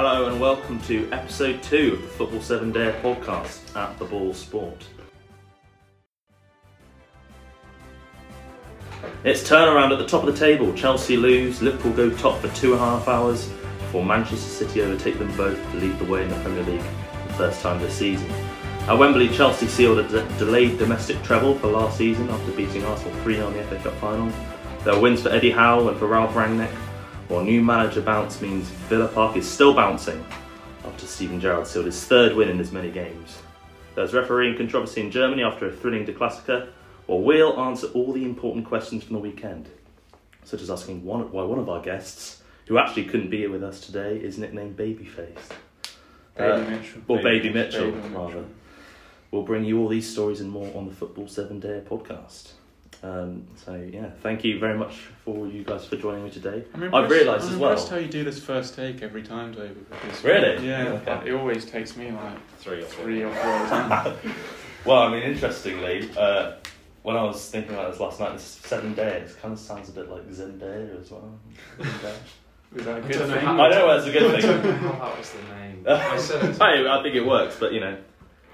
Hello and welcome to episode two of the Football Seven Day podcast at the Boar Sport. It's turnaround at the top of the table. Chelsea lose, Liverpool go top for two and a half hours before Manchester City overtake them both to lead the way in the Premier League for the first time this season. At Wembley, Chelsea sealed a de- delayed domestic treble for last season after beating Arsenal 3 0 in the FA Cup final. There are wins for Eddie Howe and for Ralf Rangnick, while new manager bounce means Villa Park is still bouncing after Steven Gerrard sealed his third win in as many games. There's refereeing controversy in Germany after a thrilling Der Klassiker, while we'll answer all the important questions from the weekend, such as asking one, why one of our guests, who actually couldn't be here with us today, is nicknamed Babyface. Baby Uh, Mitchell. Or Baby, Mitchell, Baby rather. We'll bring you all these stories and more on the Football Seven Day podcast. Um, so yeah, thank you very much for you guys for joining me today. I'm I've realised I'm as well- impressed how you do this first take every time, David. Because Really? Yeah, Okay. it always takes me like Three or three or four times. Well, I mean, interestingly, uh, when I was thinking about this last night, this seven days kind of sounds a bit like Zendaya as well. Zendaya. Is that a I good don't know thing? how- I know that's a good I don't thing. know how that was the name. I said it. I, I think it works, but you know,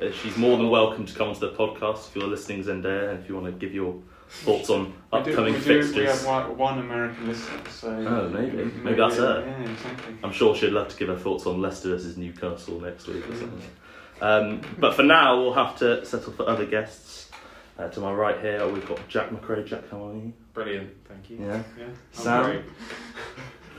uh, she's more than welcome to come onto the podcast if you're listening, Zendaya, and if you want to give your thoughts on We do- upcoming we do- fixtures. We have one, one American listener, so. Oh, maybe. Maybe that's her. Yeah, exactly. I'm sure she'd love to give her thoughts on Leicester versus Newcastle next week or something. Um, but for now, we'll have to settle for other guests. Uh, to my right here, we've got Jack McRae. Jack, how are you? Brilliant, thank you. Yeah. Yeah. Sam?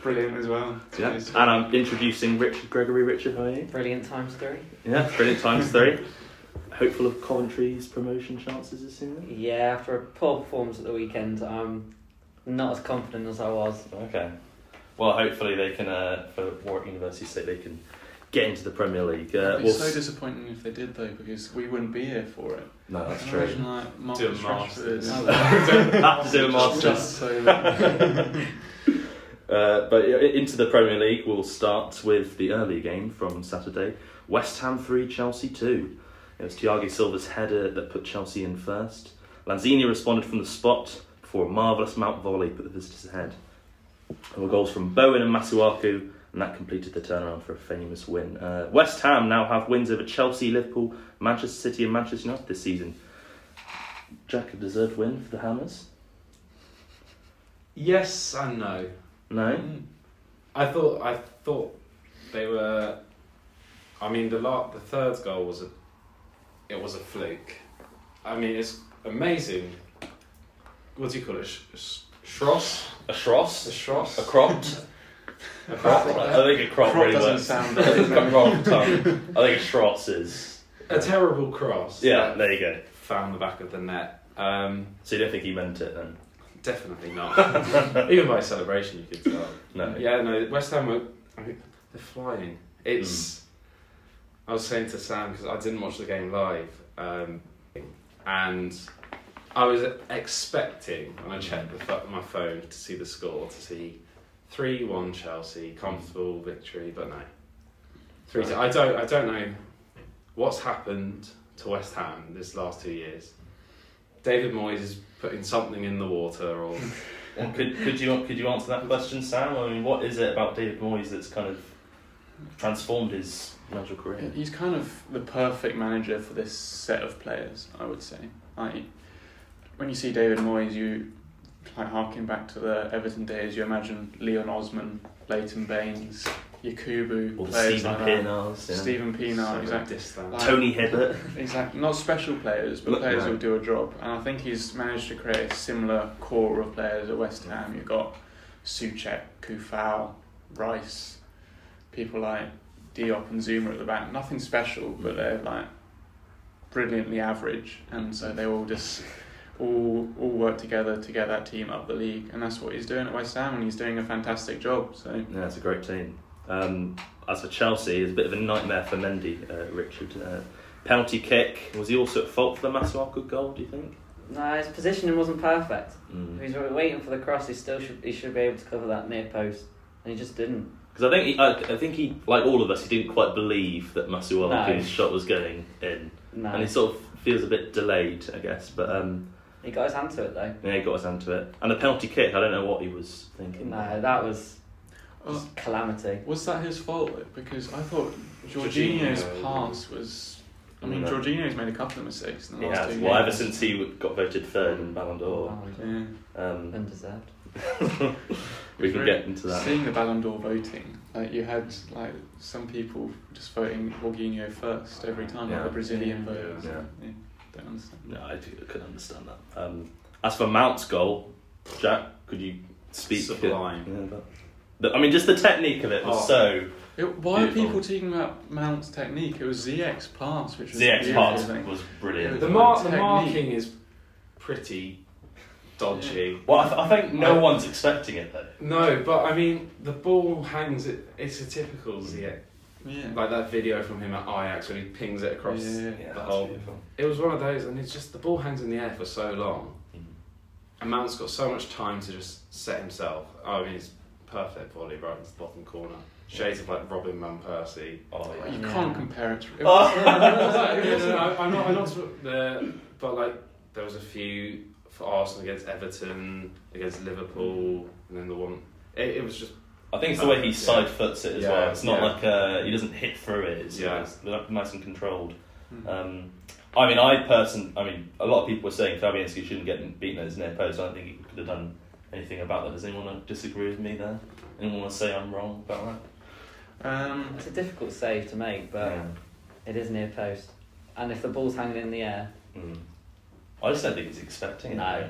great. Brilliant as well. Yeah. Cheers. And I'm introducing Richard Gregory. Richard, how are you? Brilliant times three. Yeah, brilliant times three. Hopeful of Coventry's promotion chances this season? Yeah, after a poor performance at the weekend, I'm not as confident as I was. Okay. Well, hopefully they can, uh, for Warwick University's sake, they can get into the Premier League. Uh, It'd be we'll so s- disappointing if they did though, because we wouldn't be here for it. no, that's Imagine true. like Marcus Do a Rashford. Masters. Have to do a Masters. Uh, but into the Premier League, we'll start with the early game from Saturday. West Ham 3, Chelsea 2. It was Thiago Silva's header that put Chelsea in first. Lanzini responded from the spot before a marvellous Mount volley put the visitors ahead. There were goals from Bowen and Masuaku, and that completed the turnaround for a famous win. Uh, West Ham now have wins over Chelsea, Liverpool, Manchester City, and Manchester United this season. Jack, a deserved win for the Hammers? Yes and no. No? Mm. I thought I thought they were. I mean, the la- the third goal was a. It was a fluke. I mean, it's amazing. What do you call it? Sh- sh- Schross? A A Schross? Schross? A cropped? A crop. I think a crop, Crop really doesn't works. sound it's got right. wrong tongue. I think a Schross is. A terrible cross. Yeah, that there you go. Found the back of the net. Um, So you don't think he meant it then? Definitely not. Even by celebration, you could tell. No. Yeah, no, West Ham were I mean, they're flying. It's. I was saying to Sam because I didn't watch the game live, um, and I was expecting when I checked the, my phone to see the score to see three one Chelsea comfortable victory, but no, three. two. I don't. I don't know what's happened to West Ham this last two years. David Moyes is putting something in the water, or Well, could could you could you answer that question, Sam? I mean, what is it about David Moyes that's kind of transformed his managerial career? He's kind of the perfect manager for this set of players, I would say. Like, when you see David Moyes, you like harking back to the Everton days. You imagine Leon Osman, Leighton Baines, Yakubu, Or players Stephen like that. Pienaars, yeah. Stephen Pienaar, so exactly. Like- um, Tony Hibbert. Exactly, not special players, but Look, players right. who do a job. And I think he's managed to create a similar core of players at West Ham. You've got Souček, Coufal, Rice, people like Diop and Zouma at the back. Nothing special, but they're like brilliantly average, and so they all just all all work together to get that team up the league, and that's what he's doing at West Ham, and he's doing a fantastic job. So Yeah, it's a great team. Um, as for Chelsea, it's a bit of a nightmare for Mendy, uh, Richard. Uh, penalty kick. Was he also at fault for the Masuaku goal, do you think? No, his positioning wasn't perfect. Mm. If he's waiting for the cross, he still should he should be able to cover that near post, and he just didn't. Because I think he, I, I think he, like all of us, he didn't quite believe that Masuaku's No. shot was going in, No, and he sort of feels a bit delayed, I guess. But um, he got his hand to it though. yeah, he got his hand to it. And the penalty kick, I don't know what he was thinking. No, that was Uh, calamity. was that his fault? Because I thought Jorginho. Jorginho's pass was. I mean, No. Jorginho's made a couple of mistakes in the He last has. two Well, ever games. since he got voted third in Ballon d'Or. Oh, Yeah. Um, Undeserved. we can Really- get into that. Seeing the Ballon d'Or voting, like you had like some people just voting Jorginho first every time, like Yeah. the Brazilian Yeah. voters. Yeah. Yeah. Don't understand. No, I do- I couldn't understand that. Um, as for Mount's goal, Jack, could you speak? Sublime. Yeah, but, the, I mean, just the technique of it was Oh. so. It, why are Beautiful. people talking about Mount's technique? It was Ziyech pass, which was Ziyech beautiful, part I was brilliant. The, Like mar- the technique. marking is pretty dodgy. Well, I, th- I think no one's expecting it though. No, but I mean, the ball hangs. It, it's a typical Ziyech. Yeah. Like that video from him at Ajax when he pings it across. Yeah. Yeah, The that's whole- beautiful. It was one of those, and it's just the ball hangs in the air for so long. Mhm. And Mount's got so much time to just set himself. Oh, I mean, it's perfect volley right into the bottom corner. Shades of like Robin Van Persie. Oh yeah. You can't compare it to. It Oh. was- I- I'm not. I'm not. The, but like, there was a few for Arsenal against Everton, against Liverpool, and then the one. It, it was just. I think it's the way he Yeah. side foots it as Yeah, well. It's not yeah. like uh, he doesn't hit through it. It's, Yeah. it's nice and controlled. Mm. Um, I mean, I person, I mean, a lot of people were saying Fabianski shouldn't get beaten at his near post. I don't think he could have done anything about that. Does anyone disagree with me there? Anyone want to say I'm wrong about that? Um, It's a difficult save to make, but Yeah. it is near post. And if the ball's hanging in the air, Mm. I just don't think he's expecting it. No. I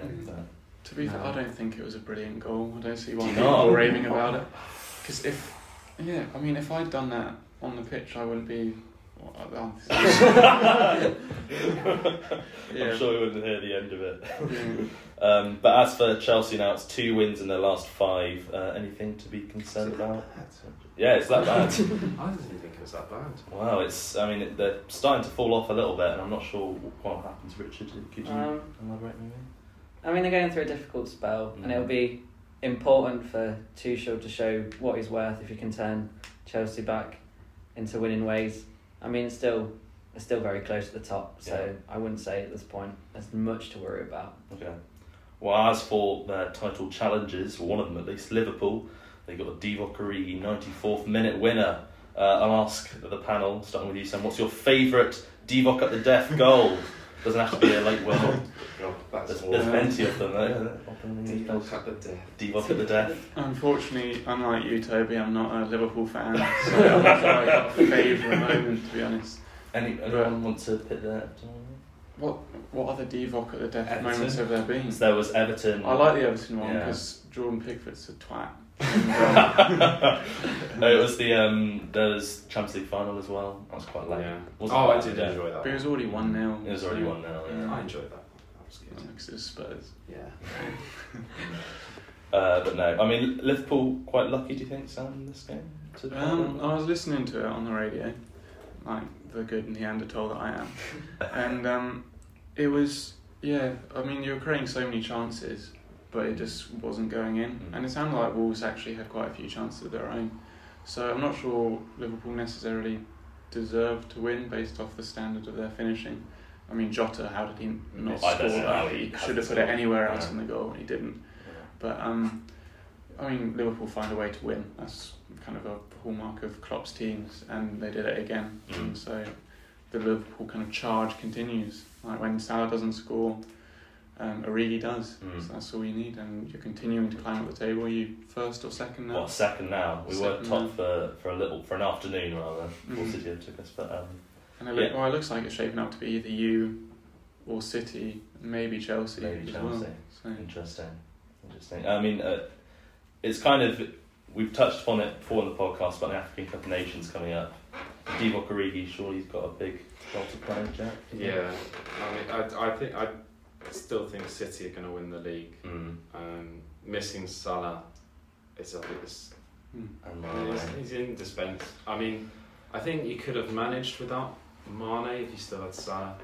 to be fair, No. I don't think it was a brilliant goal. I don't see why Do you people are raving about it. Because if, yeah, I mean, if I'd done that on the pitch, I wouldn't be. Well, oh, this is- yeah. I'm sure we wouldn't hear the end of it. Yeah. Um, but as for Chelsea now, it's two wins in their last five. Uh, anything to be concerned about? Yeah, it's that bad. I didn't think it was that bad. wow, it's. I mean, it, they're starting to fall off a little bit, and I'm not sure what happens. Richard, could you um, elaborate maybe? I mean, they're going through a difficult spell, and Mm. it'll be important for Tuchel to show what he's worth if he can turn Chelsea back into winning ways. I mean, it's still it's still very close to the top, so Yeah. I wouldn't say at this point there's much to worry about. Okay. Well, as for their title challenges, one of them at least, Liverpool, they got a Divock Origi 94th minute winner. Uh, I'll ask the panel, starting with you, Sam, what's your favourite Divock at the death goal? Doesn't have to be a late winner. God, There's, there's plenty of them. though. Deep cut the death. Divock at the death. Unfortunately, unlike you, Toby, I'm not a Liverpool fan, so I'm not sure I got a favourite moment, to be honest. Any, anyone want to pit there? What what other Divock at the death Everton. moments have there been? So there was Everton. I like the Everton one Yeah. because Jordan Pickford's a twat. No, it was the um, there was Champions League final as well. That was quite late. Yeah. Wasn't Oh, I did enjoy that. but it was already one 0 It was already one now. Yeah. I enjoyed that. That was good. Spurs. Yeah. Uh, but no, I mean Liverpool quite lucky. Do you think Sam in this game? To Um, I was listening to it on the radio, like the good Neanderthal that I am, and um, it was yeah. I mean, you were creating so many chances, but it just wasn't going in, Mm. and it sounded like Wolves actually had quite a few chances of their own. So I'm not sure Liverpool necessarily deserved to win based off the standard of their finishing. I mean, Jota, how did he not I score don't know how that? he He should have put it anywhere else Yeah. in the goal, and he didn't. But um, I mean, Liverpool find a way to win. That's kind of a hallmark of Klopp's teams, and they did it again. Mm. And so the Liverpool kind of charge continues. Like when Salah doesn't score, um, Origi does. Mm. So that's all you need, and you're continuing to climb up the table. Are you first or second now? What second now? We were Second top now. for, for a little for an afternoon rather. City took us, but um, And it, look, Yeah. well, it looks like it's shaping up to be either you or City, maybe Chelsea maybe as Chelsea. well. So Interesting, interesting. I mean, uh, it's kind of we've touched upon it before in the podcast about the African Cup of Nations coming up. Divock Origi, surely he's got a big role to play, Jack. Yeah. I mean, I, I think I still think City are going to win the league. Mm. Um, missing Salah, it's a it's, hmm. And he's, Mane. he's indispensable. I mean, I think you could have managed without Mane if you still had Salah,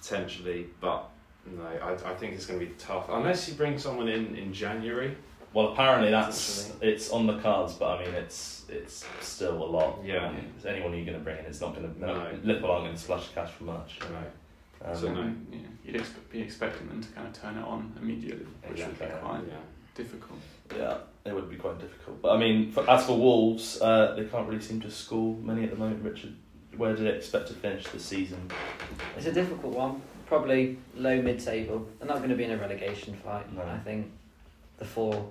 potentially. But no, I, I think it's going to be tough unless you bring someone in in January. Well, apparently that's it's on the cards, but I mean it's it's still a lot. Yeah. I mean, anyone you're going to bring in, it's not going to. No. Liverpool aren't going to splash cash for much. No. Um, So no. Yeah, you'd expe- be expecting them to kind of turn it on immediately, which would be quite Yeah. difficult. Yeah. it would be quite difficult. But I mean, for, as for Wolves, uh, they can't really seem to score many at the moment. Richard, where do they expect to finish the season? It's a difficult one. Probably low mid table. They're not going to be in a relegation fight. No. I think the four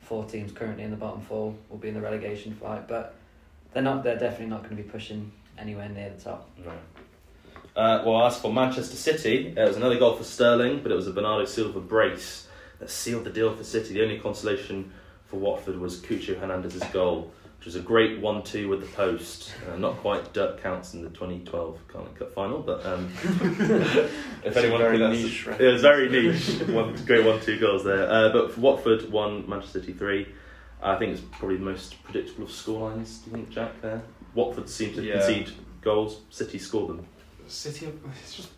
four teams currently in the bottom four will be in the relegation fight, but they're not. They're definitely not going to be pushing anywhere near the top. No. Uh, well, as for Manchester City, it was another goal for Sterling, but it was a Bernardo Silva brace that sealed the deal for City. The only consolation for Watford was Cucho Hernandez's goal, which was a great 1 2 with the post. Uh, not quite Dirk Kuyt's in the 2012 Carling Cup final, but um, if It's anyone very that's- niche it was very niche. one, great 1 2 goals there. Uh, but for Watford won Manchester City 3. I think it's probably the most predictable of scorelines, do you think, Jack, there? Watford seemed to Yeah. concede goals, City scored them. City, it's just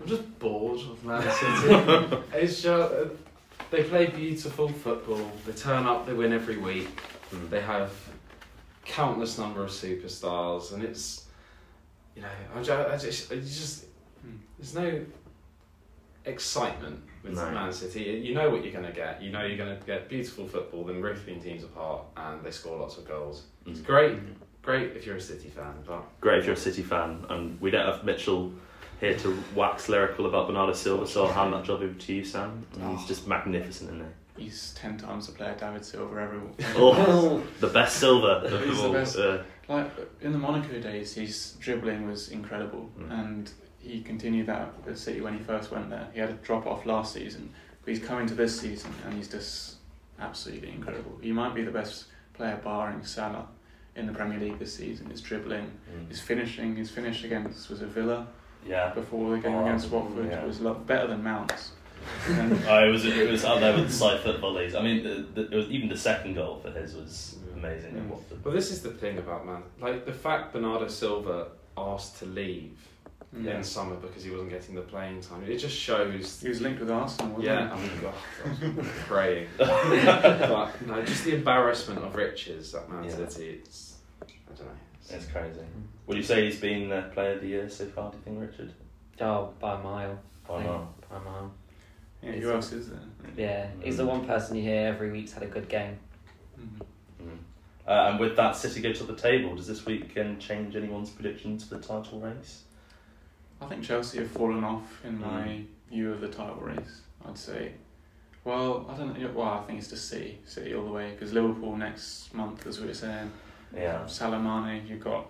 I'm just bored of Man City. it's just uh, they play beautiful football. They turn up, they win every week. They have countless number of superstars, and it's you know I just, I just, I just Hmm. there's no excitement with No. Man City. You know what you're going to get. You know you're going to get beautiful football, then ripping teams apart, and they score lots of goals. It's Mm. great, great if you're a City fan, but Great if you're a City fan, and we don't have Mitchell here to wax lyrical about Bernardo Silva, so I'll hand that job over to you, Sam. And He's Oh. just magnificent, isn't he? He's ten times the player David Silva ever. Oh, the best Silva. of He's the all. best. Like in the Monaco days, his dribbling was incredible, Mm. and he continued that at City when he first went there. He had a drop off last season, but he's coming to this season and he's just absolutely incredible. He might be the best player, barring Salah, in the Premier League this season. His dribbling, his finishing, his finish against was a Villa yeah. before the game Oh, against Watford yeah. was a lot better than Mount's. And Oh, it was it was up there with the side foot volleys. I mean, the, the, it was even the second goal for his was amazing. At Watford. Well, this is the thing about man. Like the fact Bernardo Silva asked to leave yeah. in summer because he wasn't getting the playing time. It just shows. he was linked with Arsenal, wasn't Yeah, I oh mean, God, I was praying. but no, just the embarrassment of riches at Man Yeah. City. It's I don't know. It's- It's crazy. Would you say he's been the player of the year so far? Do you think, Richard? Oh, by a mile. By I not? think, By a mile. He? Yeah, who else is there? Yeah, he's the one person you hear every week's had a good game. Mhm. Mm. Uh, and with that, City go to the table. Does this weekend change anyone's predictions for the title race? I think Chelsea have fallen off in my Mm. view of the title race. I'd say. Well, I don't know. Well, I think it's just City, City all the way. Because Liverpool next month, as we were saying, Yeah. Salamane, you've got.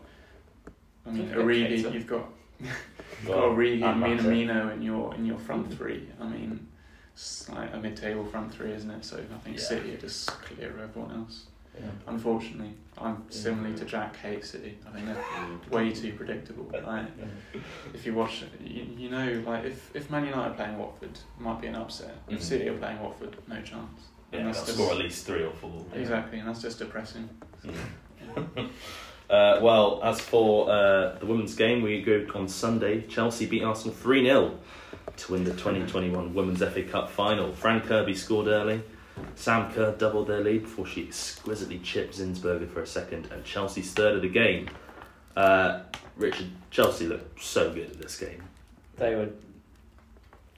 I mean, You've got Origi, Keita. you've got you've Well, got Origi and and Minamino in your in your front three. I mean, it's like a mid-table front three, isn't it? So I think Yeah. City are just clear of everyone else. Yeah. Unfortunately, I'm similarly to Jack hate City. I think they're Mm. way too predictable. Like, if you watch you, you know, like if, if Man United are playing Watford, it might be an upset. If Mhm. City are playing Watford, no chance. Yeah, And that's just- score at least three or four. Exactly, and that's just depressing. Uh, well, as for uh, the women's game, we go on Sunday. Chelsea beat Arsenal 3 0 to win the 2021 Women's FA Cup final. Fran Kirby scored early. Sam Kerr doubled their lead before she exquisitely chipped Zinsberger for a second, and Chelsea's third of the game. Uh, Richard, Chelsea looked so good at this game. They were.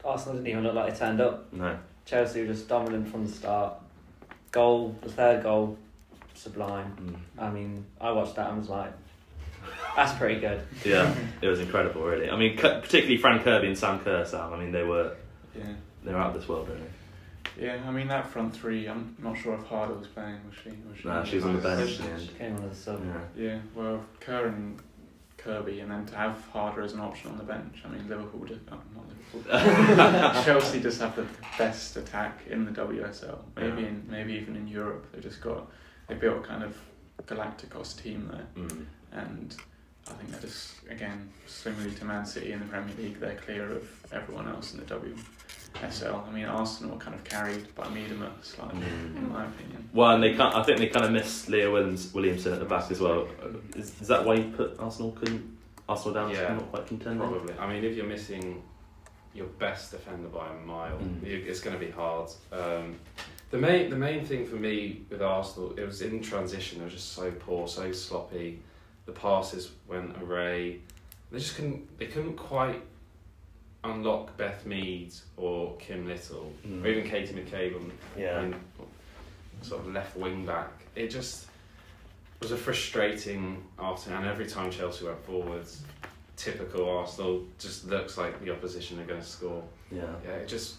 Arsenal didn't even look like they turned up. No. Chelsea were just dominant from the start. Goal, the third goal, sublime. Mm. I mean, I watched that and was like, that's pretty good. Yeah, it was incredible, really. I mean, particularly Fran Kirby and Sam Kerr, Sam. I mean, they were Yeah, they were out of this world, really. yeah. I mean that front three. I'm not sure if Harder was playing. Was she? Was she? Nah, she was on the bench. Yeah. She came on as a sub. Yeah. Yeah, well, Kerr and Kirby, and then to have Harder as an option on the bench. I mean, Liverpool did. Oh, not Liverpool. Chelsea just have the best attack in the WSL. Maybe Yeah. in maybe even in Europe. They just got they built kind of Galacticos team there, Mm. And I think they're just again similarly to Man City in the Premier League. They're clear of everyone else in the WSL. I mean, Arsenal are kind of carried by Miedema slightly, Mm. in my opinion. Well, and they can't. I think they kind of missed Leah Williams, Williamson at the back as well. Is, is that why you put Arsenal couldn't Arsenal down? Yeah. not quite contending. Probably. I mean, if you're missing your best defender by a mile, Mm. it's going to be hard. Um, the main the main thing for me with Arsenal, it was in transition. They were just so poor, so sloppy. The passes went array. They just couldn't. They couldn't quite unlock Beth Mead or Kim Little Mm. or even Katie McCabe. On, Yeah. sort of left wing back. It just was a frustrating afternoon, and every time Chelsea went forwards, typical Arsenal just looks like the opposition are going to score. Yeah. Yeah, it just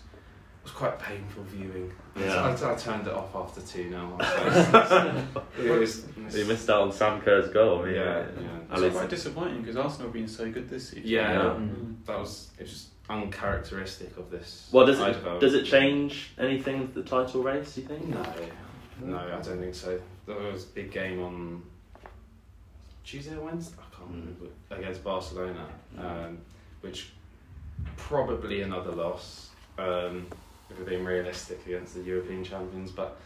was quite painful viewing. Yeah. I, I turned it off after two now. it was, You missed out on Sam Kerr's goal. I mean, Yeah, uh, yeah. It's quite disappointing because Arsenal have been so good this season. Yeah, Yeah. Mm. that was it was just uncharacteristic of this. Well, does it of ours. does it change anything with the title race? Do you think? No, no, I don't think so. There was a big game on Tuesday or Wednesday. I can't Mm. remember against Barcelona, um, which probably another loss. Um, if we're being realistic against the European champions, but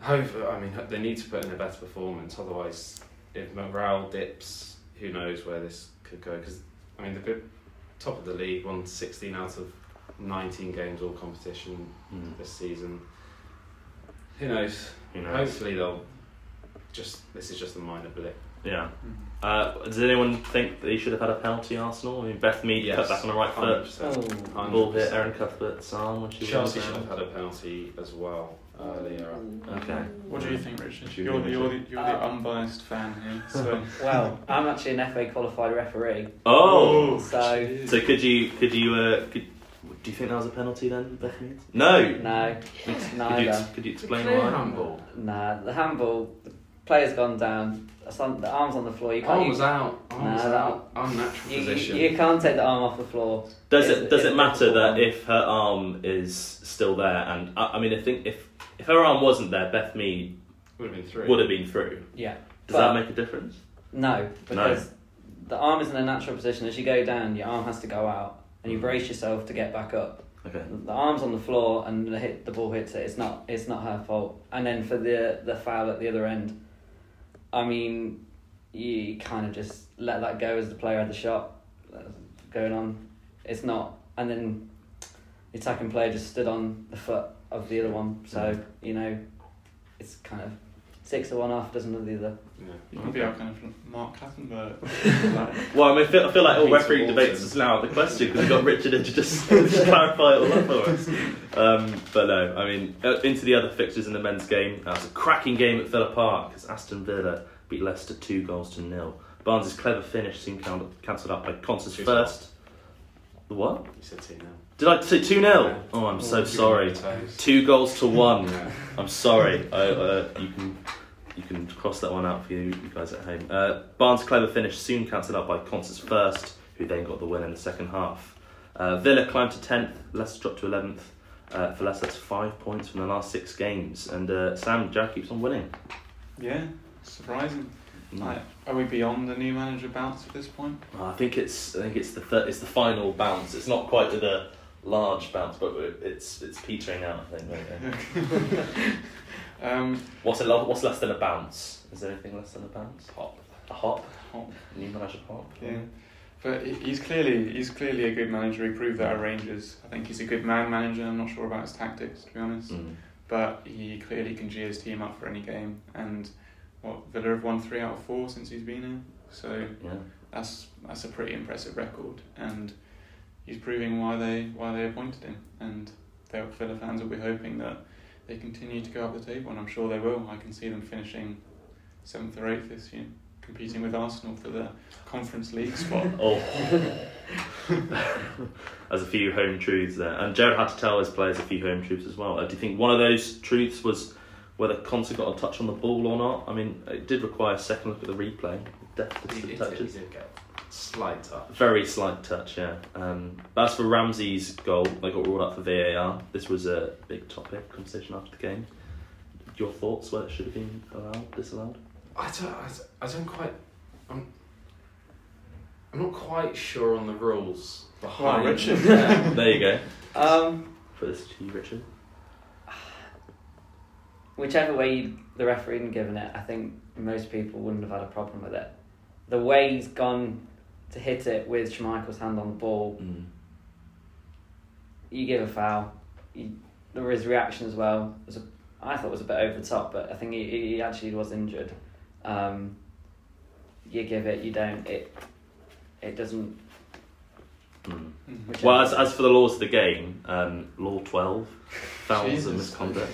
hope I mean they need to put in a better performance. Otherwise, if morale dips, who knows where this could go? Because I mean, the top of the league won sixteen out of nineteen games all competition Mm. this season. Who knows? Who knows? Hopefully they'll just. This is just a minor blip. Yeah. Mhm. Uh, does anyone think that he should have had a penalty, Arsenal? I mean, Beth Mead Yes, cut back on the right foot. 100%. Oh. Ball hit Erin Cuthbert's arm when she Chelsea should have had a penalty as well earlier. Okay. What do you think, Richard? You You're, the, you're, the, you're the Uh, unbiased fan here. So. Well, I'm actually an FA qualified referee, Oh. so So could you could you uh, could, do you think that was a penalty then, Beth Mead? No. no, Could you, neither. could you explain why? handball. Nah, the handball, the player's gone down. On, the arm's on the floor. You can't. Arm you, was out. Arm Nah, was out. Unnatural you, you, position. you can't take the arm off the floor. Does It's- it does it matter that if her arm is still there and I, I mean I think if if her arm wasn't there, Beth Mead Would have been three. would have been through. Yeah. Does But- that make a difference? No, because the arm is in a natural position. As you go down, your arm has to go out, and you mm. brace yourself to get back up. Okay. The arm's on the floor, and the hit the ball hits it. It's not it's not her fault. And then for the the foul at the other end, I mean, you kind of just let that go as the player had the shot uh, going on. It's not, and then the attacking player just stood on the foot of the other one. So you know, it's kind of six of one, half dozen of the other. Yeah. You can be our kind of Mark Clattenburg. Well, I mean, I feel, I feel like all Peter referee debates is now the question because we've got Richard in to just, just clarify it all up for us. Um, but no, I mean, uh, into the other fixtures in the men's game. That was a cracking game at Villa Park as Aston Villa beat Leicester two goals to nil. Barnes' clever finish seemed can- cancelled out by Konsa's Two first. The what? You said two now. Did I say 2 0? Yeah. Oh, I'm Oh, so sorry. on your toes. Two goals to one. Yeah. I'm sorry. I, uh, you can you can cross that one out for you, you guys at home. Uh, Barnes' clever finish soon cancelled out by Konsa's first, who then got the win in the second half. Uh, Villa climbed to tenth. Leicester dropped to eleventh. Uh, for Leicester, that's five points from the last six games. And uh, Sam Jack keeps on winning. yeah, surprising. Mm. Like, are we beyond the new manager bounce at this point? I think it's I think it's the thir- it's the final bounce. It's not quite the large bounce, but it's it's petering out. I think. Right. um, What's a lo- what's less than a bounce? Is there anything less than a bounce? Hop. A hop. Hop. New manager hop. yeah, but he's clearly he's clearly a good manager. He proved that at Rangers. I think he's a good man manager. I'm not sure about his tactics to be honest, Mm. but he clearly can G his team up for any game. And what Villa have won three out of four since he's been here. So Yeah. that's that's a pretty impressive record, and he's proving why they why they appointed him. And Villa fans will be hoping that they continue to go up the table, and I'm sure they will. I can see them finishing seventh or eighth this year, competing with Arsenal for the Conference League spot. Oh. There's a few home truths there. And Gerrard had to tell his players a few home truths as well. Uh, do you think one of those truths was whether Konsa got a touch on the ball or not? I mean, it did require a second look at the replay. Depth He of did, touches. he did get slight touch. Very slight touch, yeah. Um, as for Ramsey's goal, they got ruled out for VAR. This was a big topic conversation after the game. Your thoughts whether it should have been allowed, disallowed? I don't, I, don't- I don't quite. I'm, I'm not quite sure on the rules behind. Richard. Yeah. There you go. Um, For this to you, Richard. whichever way you, the referee had given it, I think most people wouldn't have had a problem with it. The way he's gone to hit it with Schmeichel's hand on the ball, Mm. you give a foul. You, there was reaction as well. It was a, I thought it was a bit over the top, but I think he, he actually was injured. Um, you give it, you don't. It it doesn't. Mm. Mhm. Well, as, as for the laws of the game, um, Law 12 fouls and misconduct.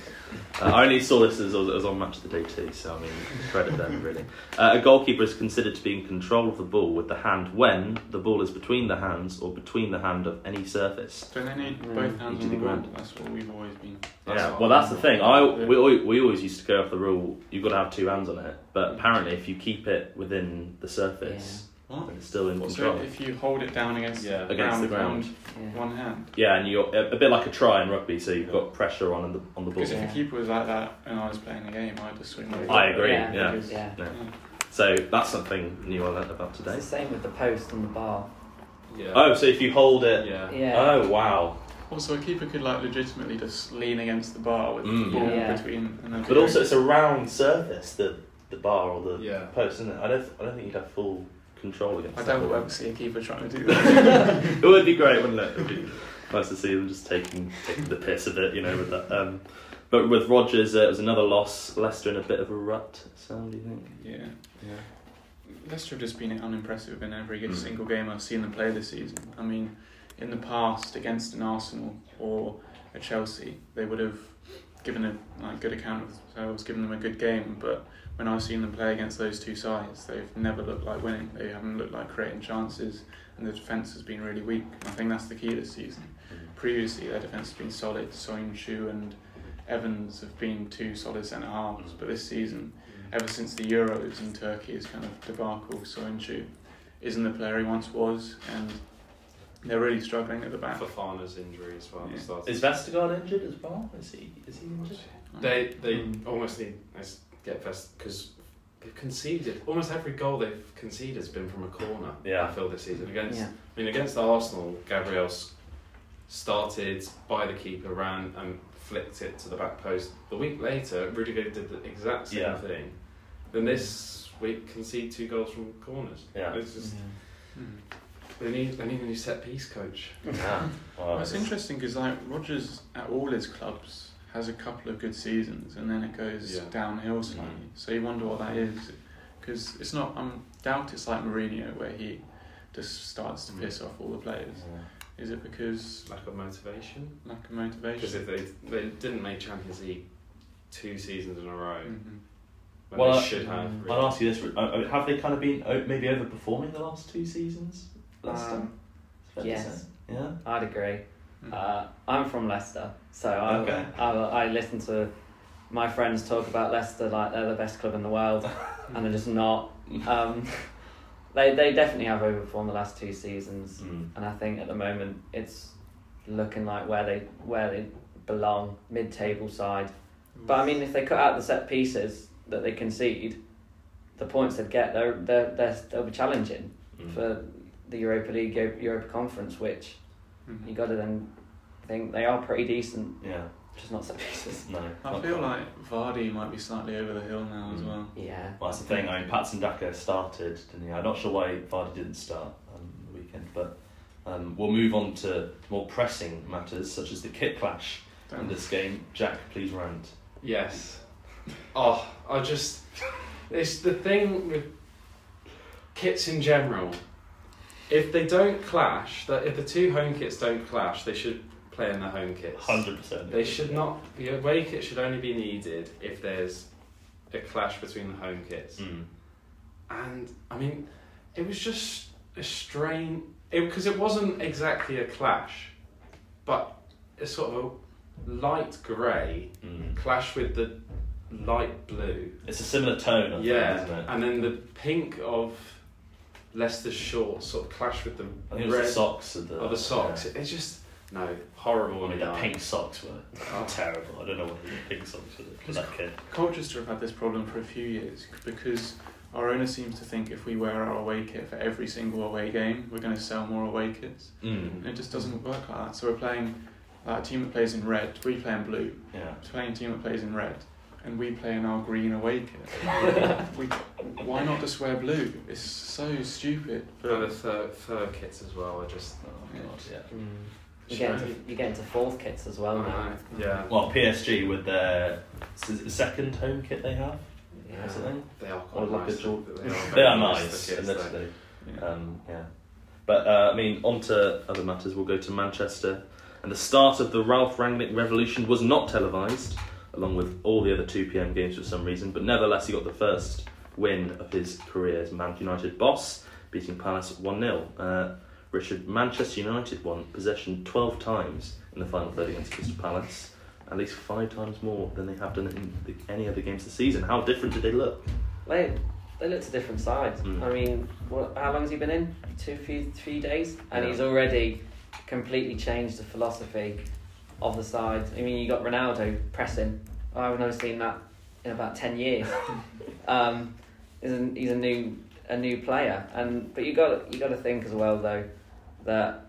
Uh, I only saw this as I was, on Match of the Day too, so I mean, credit them really. Uh, a goalkeeper is considered to be in control of the ball with the hand when the ball is between the hands or between the hand of any surface. So they need Mm. both hands Each on the the ground. That's what we've always been. That's yeah, well, that's the thing. I Yeah. we always, we always used to go off the rule. You've got to have two hands on it, but apparently, if you keep it within the surface, What? then it's still in control. So if you hold it down against Yeah. the Against ground, the ground. Yeah. one, one hand. Yeah, and you're a, a bit like a try in rugby, so you've got pressure on the on the ball. Because if Yeah. the keeper was like that and I was playing the game, I'd just swing my I agree. Yeah. Yeah. Because- Yeah. Yeah. yeah. So that's something new I learned about It's today. the same with the post and the bar. Yeah. Oh, so if you hold it. Yeah. Yeah. Oh wow. Also, a keeper could like legitimately just lean against the bar with Mm. the ball Yeah. between. And But also, it's a round surface, the the bar or the Yeah. post, isn't it? I don't I don't think you'd have full control against I don't ball. ever see a keeper trying to do that. it would be great, wouldn't it? It'd be nice to see them just taking, taking the piss of it, you know, with that. Um, but with Rodgers, uh, it was another loss. Leicester in a bit of a rut. Sam, do you think? yeah. Yeah. Leicester have just been unimpressive in every Mm. single game I've seen them play this season. I mean, in the past against an Arsenal or a Chelsea, they would have given a like, good account of themselves, given them a good game. But when I've seen them play against those two sides, they've never looked like winning. They haven't looked like creating chances, and the defence has been really weak. I think that's the key this season. Previously, their defence has been solid. Soyuncu and Evans have been two solid centre halves, but this season ever since the Euros in Turkey is kind of debacle. Soyuncu isn't the player he once was, and they're really struggling at the back. Fofana's injury as well. Yeah. Is Vestergaard injured as well? Is he? Is he injured? They they Mm. almost need to get Vest because they've conceded almost every goal they've conceded has been from a corner. Yeah. I feel this season against. Yeah. I mean against Arsenal, Gabriel started by the keeper, ran and flicked it to the back post. The week later, Rudiger did the exact same Yeah. thing. Then this week concede two goals from corners. Yeah. It's just Mm. they need they need a new set piece coach. Yeah. Well, it's interesting because like Rodgers at all his clubs has a couple of good seasons and then it goes Yeah. downhill slightly. So you wonder what that is because it's not. I doubt it's like Mourinho where he just starts to Mm. piss off all the players. Is it because Lack of motivation. lack of motivation. Because if they they didn't make Champions League two seasons in a row, Mhm. when Well, they I- should have. Mm. I'll ask you this: uh, Have they kind of been maybe overperforming the last two seasons? Leicester? Um, It's fair to yes. Yeah. I'd agree. Mm. Uh, I'm from Leicester, so I, Okay. I, I listen to my friends talk about Leicester like they're the best club in the world, and they're just not. Um, they they definitely have overperformed the last two seasons, Mm. and I think at the moment it's looking like where they where they belong, mid-table side. But I mean, if they cut out the set pieces that they concede, the points they'd get, they're, they're, they're, they'll be challenging Mm. for the Europa League, Eu- Europa Conference, which Mhm. you got to then think they are pretty decent, Yeah. just not set pieces. No. I not feel quite. like Vardy might be slightly over the hill now as Mm. well. Yeah. Well, that's the thing. I mean, Patson Daka started, didn't he? I'm not sure why Vardy didn't start um, the weekend, but um, we'll move on to more pressing matters such as the kit clash in Don't- this game. Jack, please rant. Yes. Oh, I just. It's the thing with kits in general. If they don't clash, that if the two home kits don't clash, they should play in the home kits. Hundred percent. They should not. The away kit should only be needed if there's a clash between the home kits. Mm. And I mean, it was just a strain. Because it, wasn't exactly a clash, but it's sort of a light grey Mm. clash with the light blue. It's a similar tone, I yeah, think, isn't it? and then the pink of Leicester's shorts sort of clash with the I think it was red the socks of the, of the socks. yeah. It's just no horrible. I mean, the pink socks were Oh. terrible. I don't know what the pink socks were for that kid. Colchester have had this problem for a few years because our owner seems to think if we wear our away kit for every single away game, we're going to sell more away kits. Mm. And it just doesn't work like that. So we're playing uh, a team that plays in red, we play in blue. Yeah. We're playing a team that plays in red, and we play in our green away kit. we, why not just wear blue? It's so stupid. And the But third, third kits as well. I just Oh god, yeah. Mm. You get into you get into fourth kits as well now. yeah. Well, PSG with their is second home kit they have. Yeah. Is it they? They are quite like nice. jewel- They are, They are nice, nice, the kits, and though. that's yeah. Um, yeah. But uh, I mean, on to other matters. We'll go to Manchester. And the start of the Ralf Rangnick revolution was not televised, along with all the other 2 pm games for some reason, but nevertheless, he got the first win of his career as Man United boss, beating Palace 1 0. Richard, Manchester United won possession 12 times in the final third against Crystal Palace, at least five times more than they have done in the, any other games this season. How different did they look? They they looked a different side. Mm. I mean, what, how long has he been in? Two, few, three days, and Yeah. he's already completely changed the philosophy of the side. I mean, you got Ronaldo pressing. I've never seen that in about ten years. um, he's a, he's a new a new player, and but you got you got to think as well though that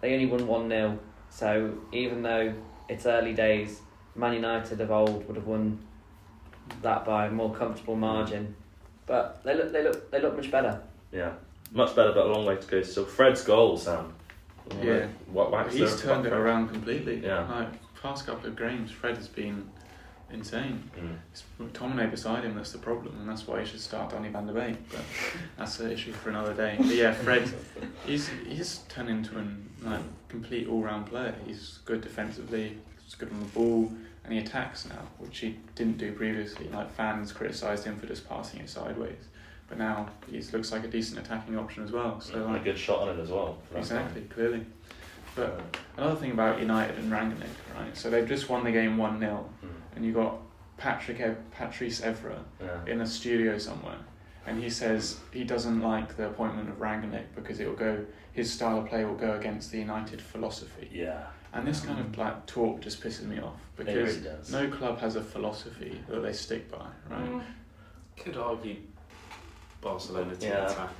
they only won one 0 So even though it's early days, Man United of old would have won that by a more comfortable margin. But they look they look they look much better. Yeah, much better, but a long way to go So Fred's goal, Sam. Yeah. What, wax He's turned it around completely. Yeah. Like past couple of games, Fred has been insane. Mm. It's McTominay beside him that's the problem, and that's why he should start Donny van der Beek. But that's an issue for another day. But yeah, Fred, he's he's turned into a like complete all round player. He's good defensively, he's good on the ball, and he attacks now, which he didn't do previously. Like fans criticised him for just passing it sideways, but now he looks like a decent attacking option as well. So and a good shot on it as well. exactly, clearly. But another thing about United and Rangnick, right? So they've just won the game one 0 Mm. And you got Patrick Ev- Patrice Evra Yeah. in a studio somewhere, and he says he doesn't like the appointment of Rangnick because it will go his style of play will go against the United philosophy. Yeah. And this kind of like talk just pisses me off because really does. no club has a philosophy that they stick by, right? Could argue Barcelona to Yeah. attack.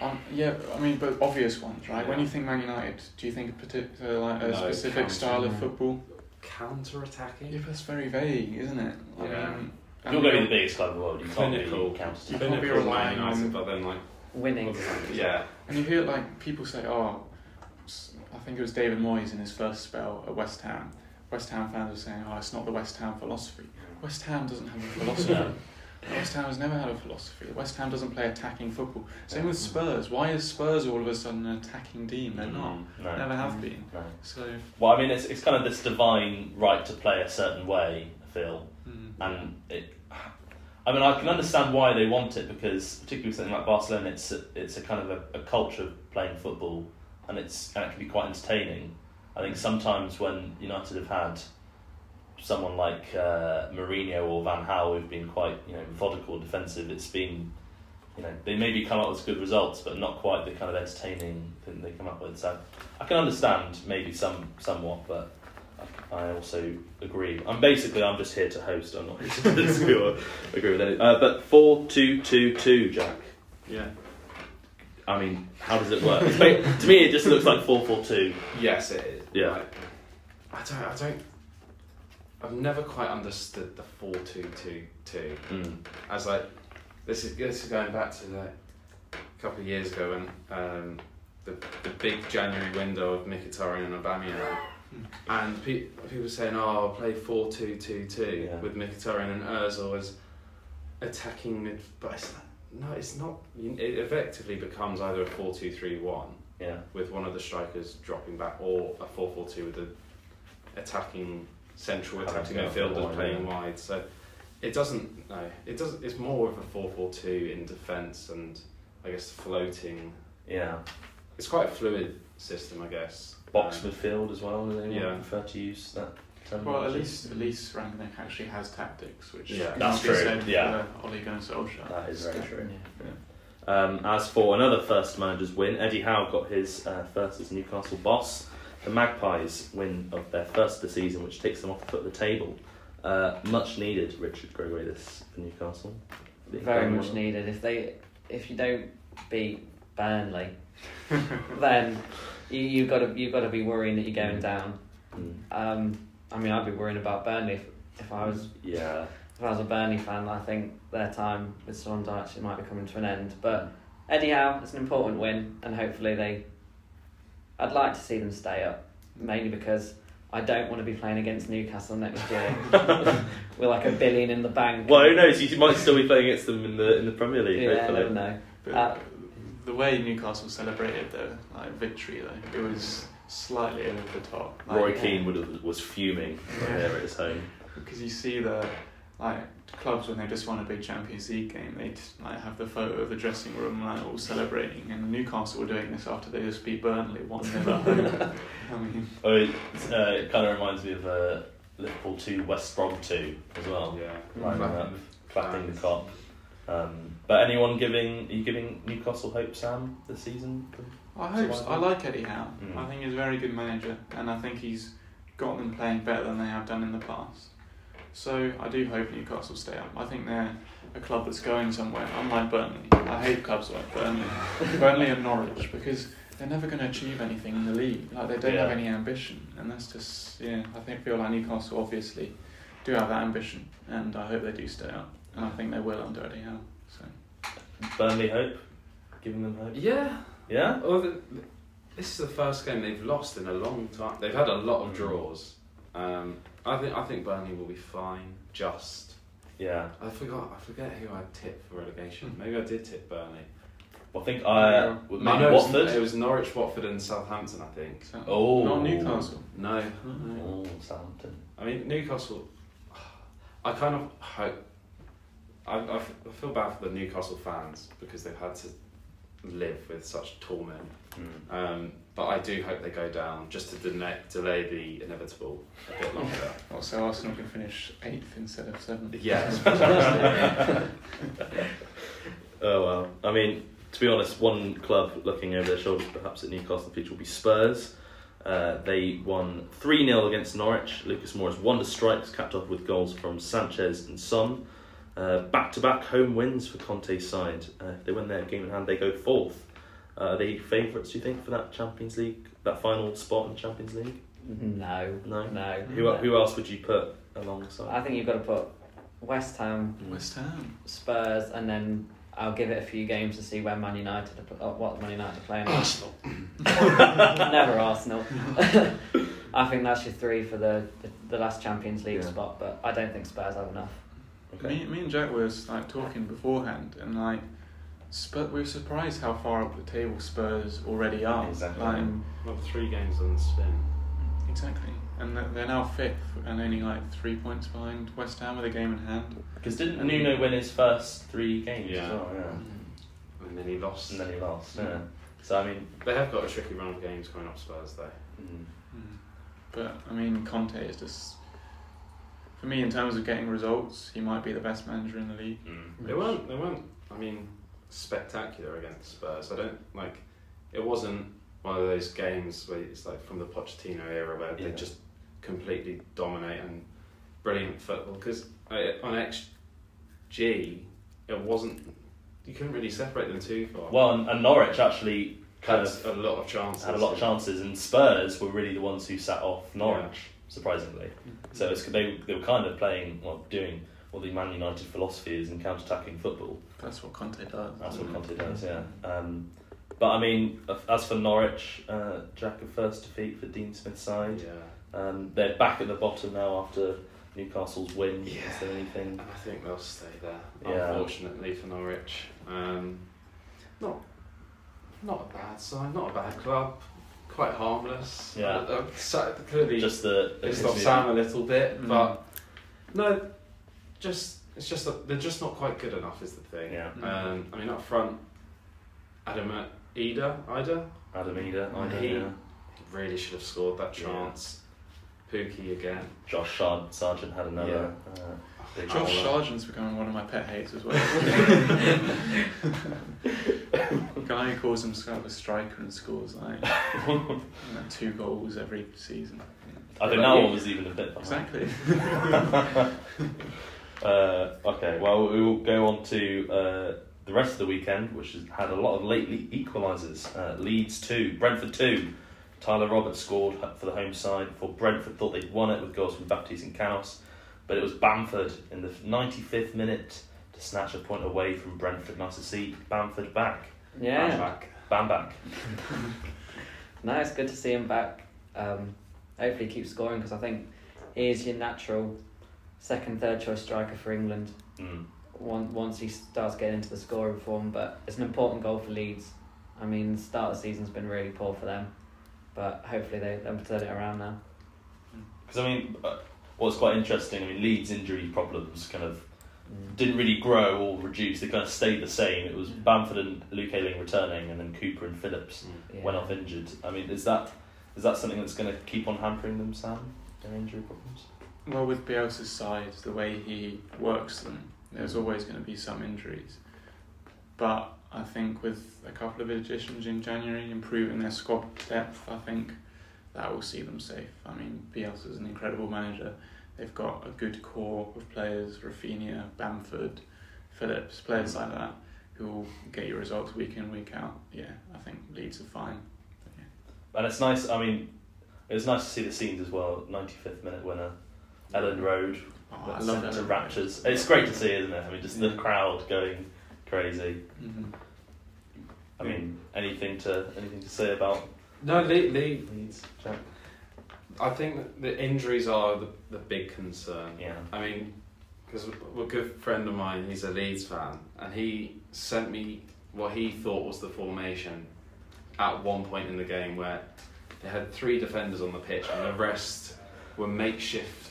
Um, yeah, I mean, but obvious ones, right? When you think Man United, do you think a particular like a No, specific style of football? Counter attacking? Yeah, but that's very vague, isn't it? I Yeah. mean, If you're going to be the biggest club in the world, you can't Clinical. be counted. You can't be relying on- United, but then like Winning. yeah, And you hear like people say, "Oh, I think it was David Moyes in his first spell at West Ham." West Ham fans were saying, "Oh, it's not the West Ham philosophy." West Ham doesn't have a philosophy. West Ham has never had a philosophy. West Ham doesn't play attacking football. Same with Spurs. Why is Spurs all of a sudden an attacking team? They're not. Mm, no. Never have mm, been. No. So, Well, I mean, it's, it's kind of this divine right to play a certain way, I feel. mm, And it, I mean, I can understand why they want it because, particularly with something like Barcelona, it's a, it's a kind of a, a culture of playing football, and it's and it can be quite entertaining. I think mm. sometimes when United have had someone like uh, Mourinho or Van Gaal who've been quite you know methodical defensive, it's been you know they maybe come up with good results, but not quite the kind of entertaining thing they come up with. So I can understand maybe some somewhat, but I, also agree. I'm basically I'm just here to host. I'm not here to disagree or agree with any. Uh, but four two two two, Jack. yeah. I mean, how does it work? To me, it just looks like four four two. yes, it is. Yeah. Like, I don't. I don't. I've never quite understood the four two two two. Mm. As like, this is this is going back to like a couple of years ago when um, the the big January window of Mkhitaryan and Aubameyang, and pe- people were saying, "Oh, I'll play four two two two Yeah. with Mkhitaryan and Özil as attacking mid." But it's not, no, it's not. It effectively becomes either a four two three one Yeah. with one of the strikers dropping back, or a four four two with the attacking central attacking to go midfielders playing yeah. wide. So it doesn't. No, it doesn't. It's more of a four four two in defence and I guess floating. Yeah. It's quite a fluid system, I guess. Box Um, midfield as well. Do they Yeah. prefer to use that? Well, at least at least Rangnick actually has tactics, which Yeah. That's true, said yeah. for Ole Gunnar Solskjaer. That is very true. Yeah. Um, as for another first manager's win, Eddie Howe got his uh, first as Newcastle boss. The Magpies win of their first of the season, which takes them off the foot of the table. Uh, much needed, Richard Gregory, this for Newcastle. Very much needed. If they if you don't beat Burnley, then you you got to you've got to be worrying that you're going down. Mm. Um, I mean, I'd be worrying about Burnley if, if I was Yeah, if I was a Burnley fan. I think their time with Sean Dyche actually might be coming to an end. But anyhow, it's an important win, and hopefully they. I'd like to see them stay up, mainly because I don't want to be playing against Newcastle next year with like a billion in the bank. Well, who knows? You might still be playing against them in the in the Premier League. Yeah, I hopefully. never know. But Uh, the way Newcastle celebrated their like victory though, it was slightly over the top. Like, Roy Keane would have, was fuming Yeah. there at his home. because you see the like clubs when they just won a big Champions League game, they'd like have the photo of the dressing room like all celebrating, and Newcastle were doing this after they just beat Burnley one 0 at home. I mean, Oh, it, uh, it kind of reminds me of uh, Liverpool 2, West Brom 2 as well. Yeah. Lining Clapping up, the clapping the fans. cop. Um, but anyone giving, are you giving Newcastle hope, Sam, this season? I hope so. I like Eddie Howe. Mm. I think he's a very good manager, and I think he's got them playing better than they have done in the past. So I do hope Newcastle stay up. I think they're a club that's going somewhere. Unlike Burnley, I hate clubs like Burnley, Burnley and Norwich because they're never going to achieve anything in the league. Like they don't Yeah. have any ambition, and that's just yeah. I think feel like Newcastle obviously do have that ambition, and I hope they do stay up, and I think they will under Eddie Howe. So Burnley hope? Giving them hope? Yeah. Yeah? Well, the, this is the first game they've lost in a long time. They've had a lot of draws. Um, I think I think Burnley will be fine. Just Yeah. I forgot I forget who I tipped for relegation. Maybe I did tip Burnley. Well, I think I. Yeah. Well, No, maybe no, it was- Watford? It was Norwich, Watford, and Southampton. I think. Oh. not Newcastle. No, no. Oh, Southampton. I mean Newcastle. I kind of hope. I, I f- I feel bad for the Newcastle fans because they've had to live with such torment. Mm. Um, but I do hope they go down just to delay, delay the inevitable a bit longer. Oh, so Arsenal can finish eighth instead of seventh. yes. Oh well. I mean, to be honest, one club looking over their shoulders perhaps at Newcastle future will be Spurs. Uh, they won 3 0 against Norwich. Lucas Moura's wonder strikes, capped off with goals from Sanchez and Son. Back to back home wins for Conte's side. Uh, if they win their game in hand, they go fourth. Uh, are they favourites, do you think, for that Champions League, that final spot in the Champions League? No, No. no. Who, who else would you put alongside? I think you've got to put West Ham, West Ham. Spurs, and then I'll give it a few games to see when Man United are, pl- uh, what Man United are playing. Arsenal. Never Arsenal. I think that's your three for the, the, the last Champions League Yeah. spot, but I don't think Spurs have enough. Okay. Me, me and Jack were like talking beforehand, and like, Spurs, we were surprised how far up the table Spurs already are. Exactly. Like, Well, three games on the spin. exactly, and they're- they're now fifth and only like three points behind West Ham with a game in hand. Because didn't Nuno win his first three games Yeah. as well? Yeah. And then he lost. And then he lost. Yeah. So I mean, They have got a tricky run of games coming up Spurs though. mm, Mm. But I mean, Conte is just, for me, in terms of getting results, he might be the best manager in the league. They weren't. They weren't. I mean, spectacular against Spurs. I don't like. It wasn't one of those games where it's like from the Pochettino era where Yeah. they just completely dominate and brilliant football. Because on XG, it wasn't. You couldn't really separate them too far. well, and, and Norwich actually kind had of a lot of chances. had a lot of chances, and Spurs were really the ones who sat off Norwich, surprisingly. So it's, they they were kind of playing, well, doing what the Man United philosophy is in counter-attacking football. That's what Conte does. That's what. Conte does, yeah. Um, but I mean, as for Norwich, uh, Jack a first defeat for Dean Smith's side. Yeah. Um, they're back at the bottom now after Newcastle's win. Yeah. Is there anything? I think they'll stay there. Yeah. Unfortunately for Norwich, um, not not a bad side, not a bad club, quite harmless. Yeah. Uh, uh, so, clearly Just the pissed off Sam a little bit, Mm. but no, just it's just that they're just not quite good enough. Is the thing. Yeah. Um, I mean, up front, Adam Idah, Idah Adam Idah I He- yeah. really should have scored that Yeah. chance. Pukki again. Josh Sar- Sargent had another. Uh, big Josh goal. Sargent's becoming one of my pet hates as well. Guy who calls himself a striker and scores like, you know, two goals every season. I think that one was even a bit behind. Exactly. Uh, okay, well, we will go on to uh, the rest of the weekend, which has had a lot of lately equalisers. Uh, Leeds 2, Brentford 2. Tyler Roberts scored for the home side before Brentford thought they'd won it with goals from Baptiste and Canos. But it was Bamford in the 95th minute to snatch a point away from Brentford. Nice to see Bamford back. Yeah. Back. Bam back. No, it's good to see him back. Um, hopefully, he keeps scoring because I think he is your natural second, third choice striker for England. Mm. Once once he starts getting into the scoring form, but it's an important goal for Leeds. I mean, the start of the season's been really poor for them, but hopefully they they'll turn it around now. Because I mean, uh, what's quite interesting, I mean, Leeds' injury problems kind of Mm. didn't really grow or reduce. They kind of stayed the same. It was Mm. Bamford and Luke Ayling returning, and then Cooper and Phillips Yeah. went off injured. I mean, is that is that something that's going to keep on hampering them, Sam? Their injury problems. Well, with Bielsa's side, the way he works them, there's always going to be some injuries. But I think with a couple of additions in January, improving their squad depth, I think that will see them safe. I mean, Bielsa's an incredible manager. They've got a good core of players, Raphinha, Bamford, Phillips, players like that, who will get you results week in, week out. Yeah, I think Leeds are fine. And it's nice. I mean, it was nice to see the scenes as well. Ninety fifth minute winner, Elland Road. Oh, I love to raptures. It's great to see, isn't it? I mean, just the crowd going crazy. hmm I mean, anything to anything to say about No, Lee, Lee Leeds, Jack? I think the injuries are the, the big concern. Yeah. I mean, because a good friend of mine, he's a Leeds fan, and he sent me what he thought was the formation at one point in the game where they had three defenders on the pitch and the rest were makeshift.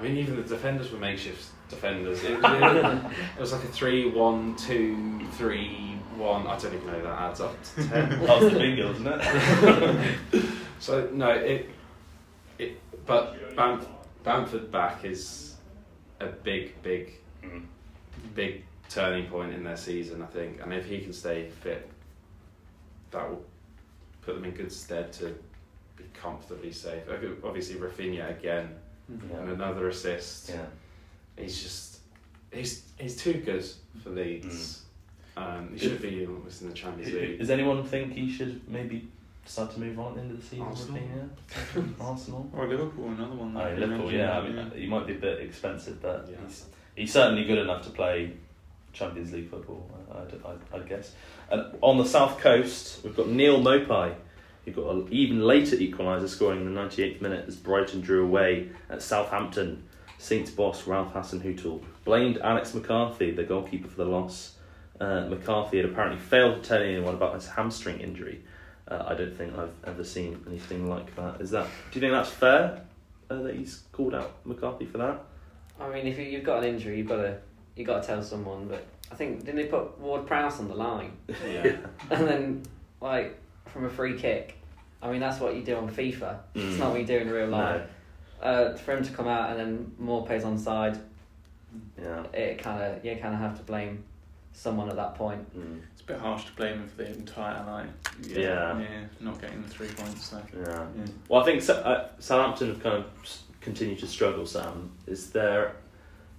I mean, even the defenders were makeshift defenders. It, it, it was like a three, one, two, three, one. I don't even know that adds up to ten. That was the bingo, isn't it? So no, it it but Bam, Bamford back is a big, big, Mm. big turning point in their season, I think. And if he can stay fit, that will put them in good stead to be comfortably safe. Obviously, Raphinha again. Yeah. and another assist. Yeah. He's just he's he's too good for Leeds. Mm. Um, he should be almost in the Champions League. Does anyone think he should maybe start to move on into the season? Arsenal? Raphinha? Arsenal. Or Liverpool, another one. Oh, that you Liverpool, mentioned, yeah. I mean, uh, he might be a bit expensive, but Yeah. he's he's certainly good enough to play Champions League football. I- I'd, I'd, I'd guess. And on the south coast, we've got Neal Maupay. He got an even later equaliser, scoring in the 98th minute as Brighton drew away at Southampton. Saints boss Ralph Hasenhuttl blamed Alex McCarthy, the goalkeeper, for the loss. Uh, McCarthy had apparently failed to tell anyone about his hamstring injury. Uh, I don't think I've ever seen anything like that. Is that? Do you think that's fair? Uh, that he's called out McCarthy for that? I mean, if you, you've got an injury, you've got to you got to tell someone. But I think didn't they put Ward Prowse on the line, Yeah. and then like from a free kick. I mean, that's what you do on FIFA. It's Mm. not what you do in real life. No. Uh, for him to come out and then Maupay's on side, Yeah. it kind of you kind of have to blame someone at that point. Mm. It's a bit harsh to blame him for the entire night. Yeah. Yeah, yeah not getting the three points. So. Yeah. Yeah. Well, I think Sa- uh, Southampton have kind of s- continued to struggle. Sam, is there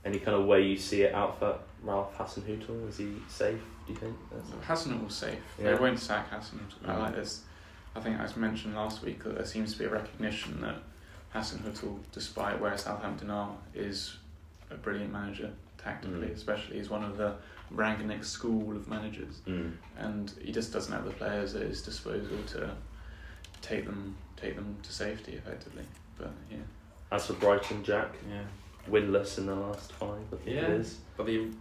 any kind of way you see it out for Ralph Hasenhuttl? Is he safe? Do you think? That's- was safe. Yeah. They won't sack Mm. like this. I think I mentioned last week that there seems to be a recognition that Hasenhuttl, despite where Southampton are, is a brilliant manager tactically. Mm. Especially, he's one of the Rangnick school of managers, Mm. and he just doesn't have the players at his disposal to take them take them to safety effectively. But yeah, As for Brighton, Jack, Yeah. winless in the last five. I think Yeah. it is. But the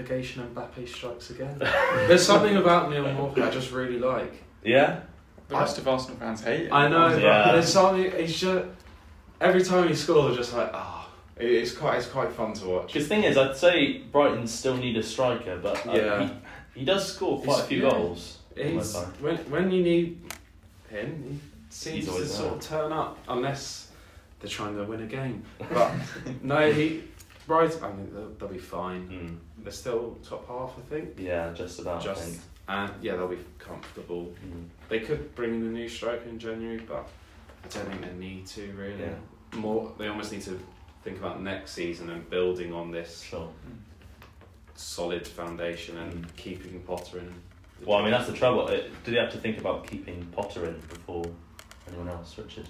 relegation and Mbappe strikes again. There's something about Neal Maupay I just really like. Yeah. the I- rest of Arsenal fans hate him. I know, Yeah. but there's something. He's just every time he scores, I'm just like, ah, it it's quite it's quite fun to watch. Because thing is, I'd say Brighton still need a striker, but uh, Yeah. he, he does score quite He's- a few yeah. goals. He's, when when you need him, he seems He's to sort there. of turn up, unless they're trying to win a game. But no, he right. I mean, they'll, they'll be fine. Mm. They're still top half, I think. Yeah, just about. I Just think. and yeah, they'll be comfortable. Mm. They could bring in a new striker in January, but I don't think they need to really. Yeah. More, they almost need to think about next season and building on this Sure. solid foundation and Mm. keeping Potter in. Well, I mean, that's the trouble. It, do they have to think about keeping Potter in before anyone else, Richard?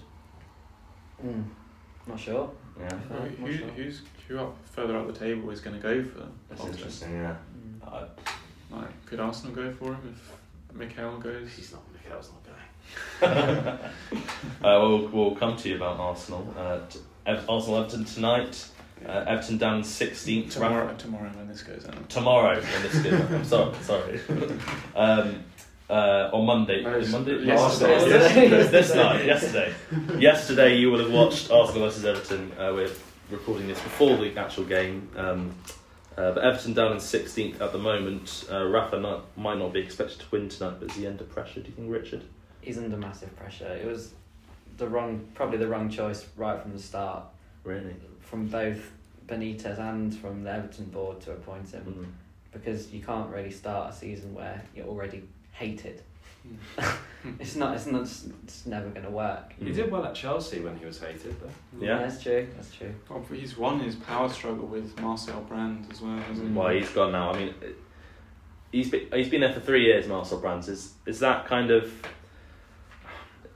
Mm. Not sure. Yeah. Well, I'm who, sure. who's who up further up the table is going to go for That's Potter? interesting, yeah. Mm. I, Like, could Arsenal go for him if Mikel goes? He's not. Mikel's not going. uh, we'll, we'll come to you about Arsenal. Uh, Ev- Arsenal Everton tonight. Uh, Everton down 16th. tomorrow, tomorrow when this goes out. tomorrow when this is I'm sorry, sorry. um, uh, on Monday. No, Monday? yesterday. Yesterday. It this night. Yesterday. Yesterday, you will have watched Arsenal versus Everton. Uh, we're recording this before the actual game. Um, uh, but Everton down in 16th at the moment. Uh, Rafa not, might not be expected to win tonight, but is he under pressure? Do you think, Richard? He's under massive pressure. It was the wrong, probably the wrong choice right from the start, Really? from both Benitez and from the Everton board to appoint him, Mm. because you can't really start a season where you're already hated. Hmm. It's not. It's not. It's never going to work. He did well at Chelsea when he was hated, though. Yeah. that's true. That's true. Well, he's won his power struggle with Marcel Brand as well, hasn't he? Well, he's gone now. I mean, it- he's been, he's been there for three years, Marcel Brands. Is, is that kind of.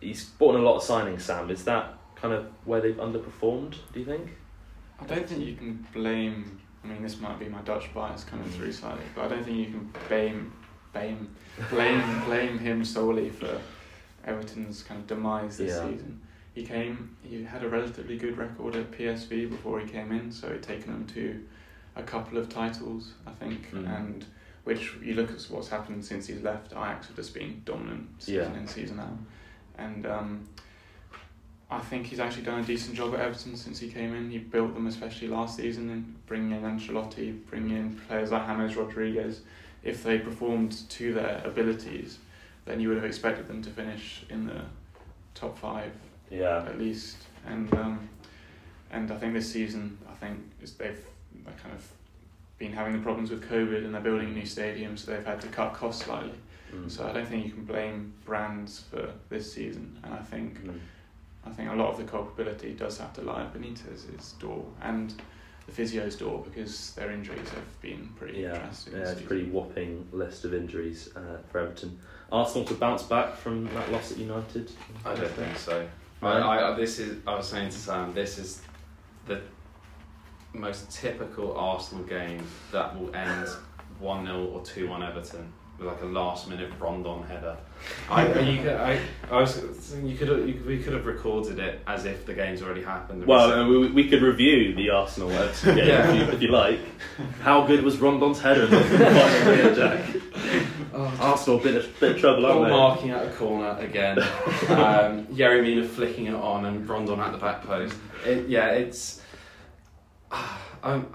He's bought in a lot of signings, Sam. Is that kind of where they've underperformed, do you think? I don't think you can blame. I mean, this might be my Dutch bias coming through slightly, but I don't think you can blame, blame, blame, blame him solely for Everton's kind of demise this Yeah. season. He came. He had a relatively good record at PSV before he came in, so he'd taken them to a couple of titles, I think, Mm. and which you look at what's happened since he's left. Ajax have just been dominant season Yeah. in season out, and. Um, I think he's actually done a decent job at Everton since he came in. He built them, especially last season, and bringing in Ancelotti, bringing in players like James Rodriguez. If they performed to their abilities, then you would have expected them to finish in the top five Yeah. at least. And um, and I think this season, I think is they've kind of been having the problems with COVID, and they're building a new stadium, so they've had to cut costs slightly. Mm. So I don't think you can blame Brands for this season, and I think. Mm. I think a lot of the culpability does have to lie at Benitez's door and the physio's door because their injuries have been pretty Yeah, drastic. yeah, it's a pretty whopping list of injuries uh, for Everton. Arsenal to bounce back from that loss at United. I don't think so. Right. I, I- this is. I was saying to Sam, this is the most typical Arsenal game that will end one 0 or two one Everton with like a last minute Rondon header. I, you could, I, I was thinking you could, have, you could, we could have recorded it as if the game's already happened. we Well, said- uh, we, we could review the Arsenal Everton game Yeah. if, you, if you like. How good was Rondon's header in the final minute, Jack? Arsenal bit of, bit of trouble, aren't they? marking out a corner again. um, Yerry Mina flicking it on and Rondon at the back post. It, yeah, it's. I'm,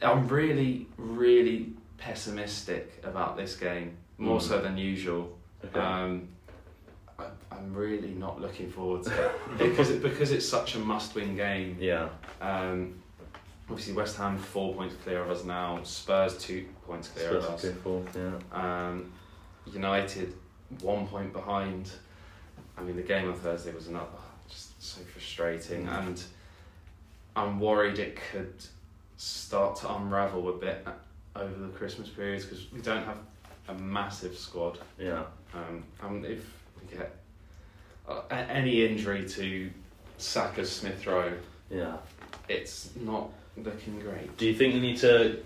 I'm really, really pessimistic about this game, more Mm. so than usual. Okay. Um, I, I'm really not looking forward to it because it, because it's such a must-win game. yeah. Um, obviously, West Ham four points clear of us now. Spurs two points clear of us. to go fourth, yeah. Um, United one point behind. I mean, the game on Thursday was another just so frustrating, Mm. and I'm worried it could start to unravel a bit over the Christmas period because we don't have a massive squad. Yeah. Um, and if we get uh, any injury to Saka, Smith Rowe, Yeah. it's not looking great. Do you think you need to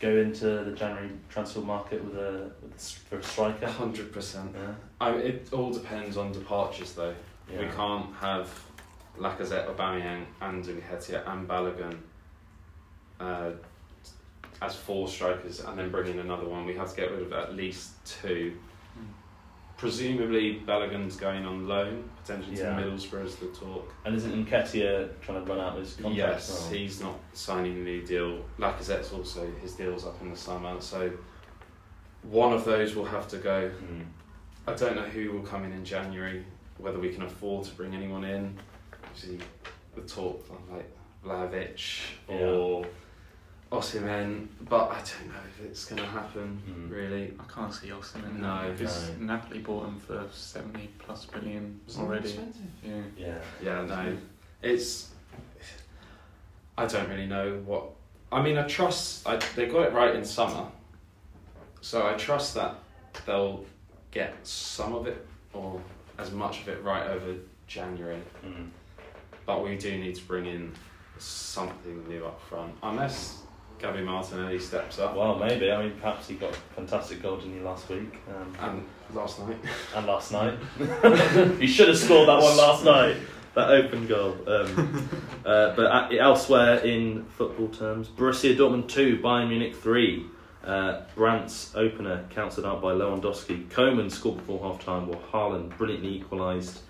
go into the January transfer market with a, with for a striker? Hundred percent. Yeah. I, it all depends on departures, though. yeah. We can't have Lacazette, Aubameyang, and Nketiah and Balogun uh, as four strikers, and then bring in another one. We have to get rid of at least two. Mm. Presumably, Balogun's going on loan, potentially Yeah. to Middlesbrough as the talk. And isn't Nketiah trying to run out his contract? Yes, he's not signing a new deal. Lacazette's also his deal's up in the summer, so one of those will have to go. Mm. I don't know who will come in in January, whether we can afford to bring anyone in. Obviously, the talk like Vlahovic or Osimhen, but I don't know if it's going to happen. Mm. Really, I can't see Osimhen. No, because no. Napoli bought him for seventy plus billion already. expensive? Yeah. Yeah. Yeah, no, it's. I don't really know what. I mean, I trust I, they got it right in summer, so I trust that they'll get some of it or as much of it right over January. Mm. But we do need to bring in something new up front, unless Gabby Martinelli steps up. Well, maybe. I mean, perhaps he got a fantastic goal in you last week um, And last night, and last night. he should have scored that one last night. That open goal. Um, uh, but uh, elsewhere in football terms, Borussia Dortmund two, Bayern Munich three. Uh, Brandt's opener cancelled out by Lewandowski. Coman scored before half time, while Haaland brilliantly equalised.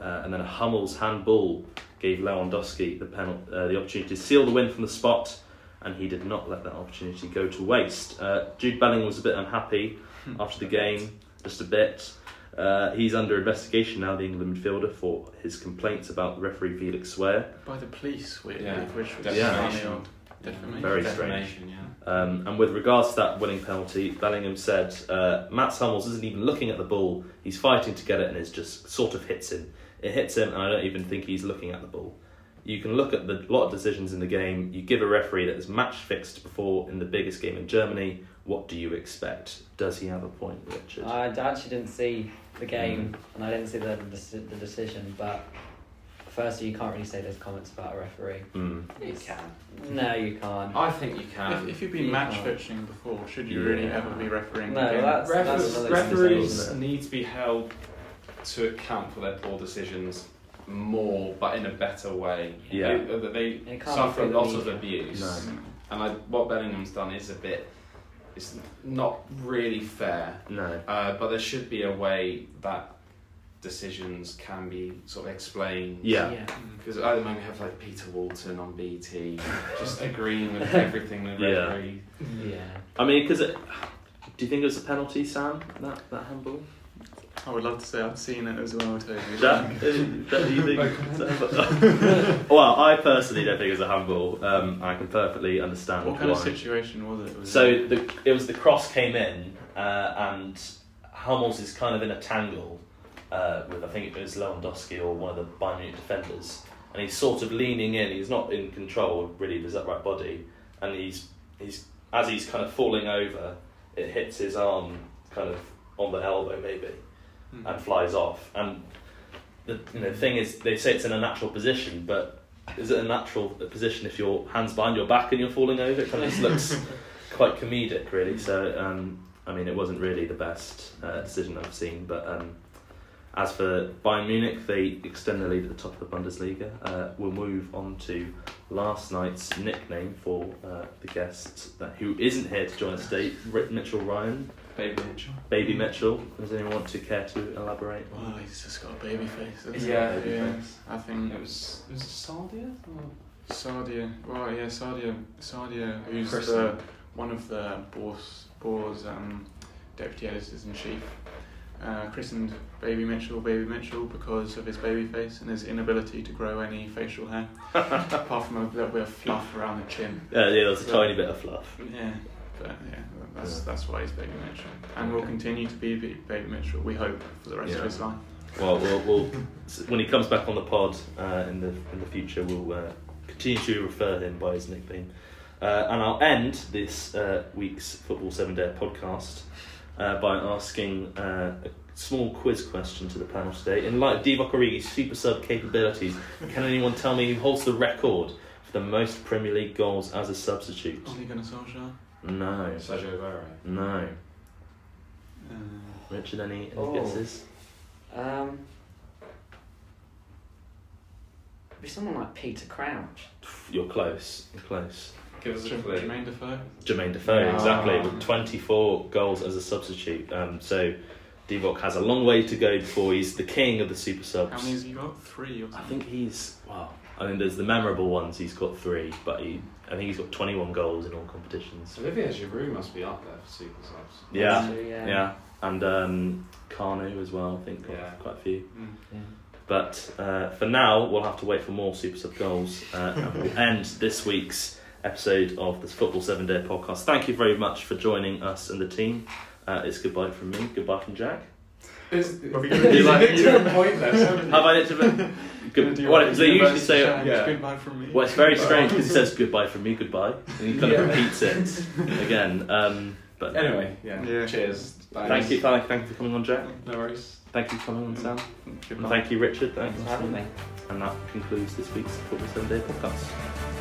Uh, and then a Hummels handball gave Lewandowski the, penal- uh, the opportunity to seal the win from the spot, and he did not let that opportunity go to waste. Uh, Jude Bellingham was a bit unhappy after the game, just a bit. Uh, he's under investigation now, the England midfielder, for his complaints about referee Felix Zwayer. By the police, weirdly, Yeah. which was Yeah. funny odd defamation. Very Defamation, yeah. Um, and with regards to that winning penalty, Bellingham said uh, Mats Hummels isn't even looking at the ball. He's fighting to get it and it just sort of hits him. It hits him, and I don't even think he's looking at the ball. You can look at the lot of decisions in the game. You give a referee that is match fixed before in the biggest game in Germany. What do you expect? Does he have a point, Richard? I actually didn't see the game and I didn't see the, the, the decision, but firstly, you can't really say those comments about a referee. Mm. You can. No, you can't. I think you can. If, if you've been You match can't. fixing before, should you really ever be refereeing? No, again? that's- Referees, another referees conversation. need to be held to account for their poor decisions more, but in a better way. Yeah. They, they suffer a be the lot of abuse. No. And I, what Bellingham's done is a bit, it's not really fair. No. Uh, but there should be a way that decisions can be sort of explained. Yeah. Because at the moment we have like Peter Walton on BT just agreeing with everything the Yeah. referee. Yeah. I mean, because. Do you think it was a penalty, Sam? That that handball? I would love to say I've seen it as well, Toby. Jack, uh, do you think? well, I personally don't think it was a handball. Um, I can perfectly understand What kind why. of situation was it? Was So it- the it was the cross came in, uh, and Hummels is kind of in a tangle uh, with I think it was Lewandowski or one of the Bayern Munich defenders, and he's sort of leaning in. He's not in control really of his upright body, and he's he's as he's kind of falling over, it hits his arm kind of on the elbow maybe, Mm. and flies off. And the you know, thing is, they say it's in a natural position, but is it a natural position if your hands behind your back and you're falling over? It kind of just looks quite comedic, really. So, um, I mean, it wasn't really the best uh, decision I've seen. But um, as for Bayern Munich, they extend their lead at the top of the Bundesliga. Uh, we'll move on to last night's nickname for uh, the guest that who isn't here to join us today, Mitchell Ryan, Baby Mitchell. Baby Mitchell. Does anyone want to care to elaborate? Well, he's just got a baby face. doesn't he? Yeah, yeah. face. I think It was was it Sardia? Or? Sadia. Well, yeah, Sadia. Sadia, who's the, one of the Boar's, Boar's um, deputy editors in chief, uh, christened Baby Mitchell Baby Mitchell because of his baby face and his inability to grow any facial hair, apart from a little bit of fluff around the chin. Yeah, yeah, there's a tiny bit of fluff. Yeah, but yeah, that's Yeah. that's why he's Baby Mitchell, and will continue to be Ba- Baby Mitchell. We hope for the rest Yeah. of his life. Well, we'll, we'll when he comes back on the pod uh, in the in the future, we'll uh, continue to refer him by his nickname. Uh, and I'll end this uh, week's Football Seven Day podcast uh, by asking uh, a small quiz question to the panel today. In light of Divock Origi's super sub capabilities, can anyone tell me who holds the record for the most Premier League goals as a substitute? Ole Gunnar Solskjaer. No, Sergio Aguero. no. Uh, Richard, any, any Oh. guesses? Um, be someone like Peter Crouch. You're close. You're close. Give us a Jermaine clue. Jermaine Defoe. Jermaine Defoe, Ah. exactly, with 24 goals as a substitute. Um, so Divock has a long way to go before he's the king of the super subs. How many has he got? Three or I think he's well. I mean, there's the memorable ones. He's got three, but he, I think he's got 21 goals in all competitions. Olivier Giroud must be up there for super subs. Yeah, So, yeah. yeah, and um, Kanu as well. I think got Yeah. quite a few. Mm. Yeah. But uh, for now, we'll have to wait for more super sub goals, uh, and we'll end this week's episode of this Football Seven Day podcast. Thank you very much for joining us and the team. Uh, it's goodbye from me. Goodbye from Jack. Is, Are we gonna do like- it pointless? haven't I it to good? Do you Well, they usually universal say challenge? yeah. goodbye from me. Well, it's very strange because he says goodbye from me, goodbye, and he kind of Yeah. repeats it again. Um, but Anyway, yeah. Yeah. Cheers. thank you, thank, thank you for coming on, Jack. No worries. Thank you for coming on, Sam. Goodbye. Thank you, Richard. Thanks. Thanks for having me. And that concludes this week's Football Seven Day podcast.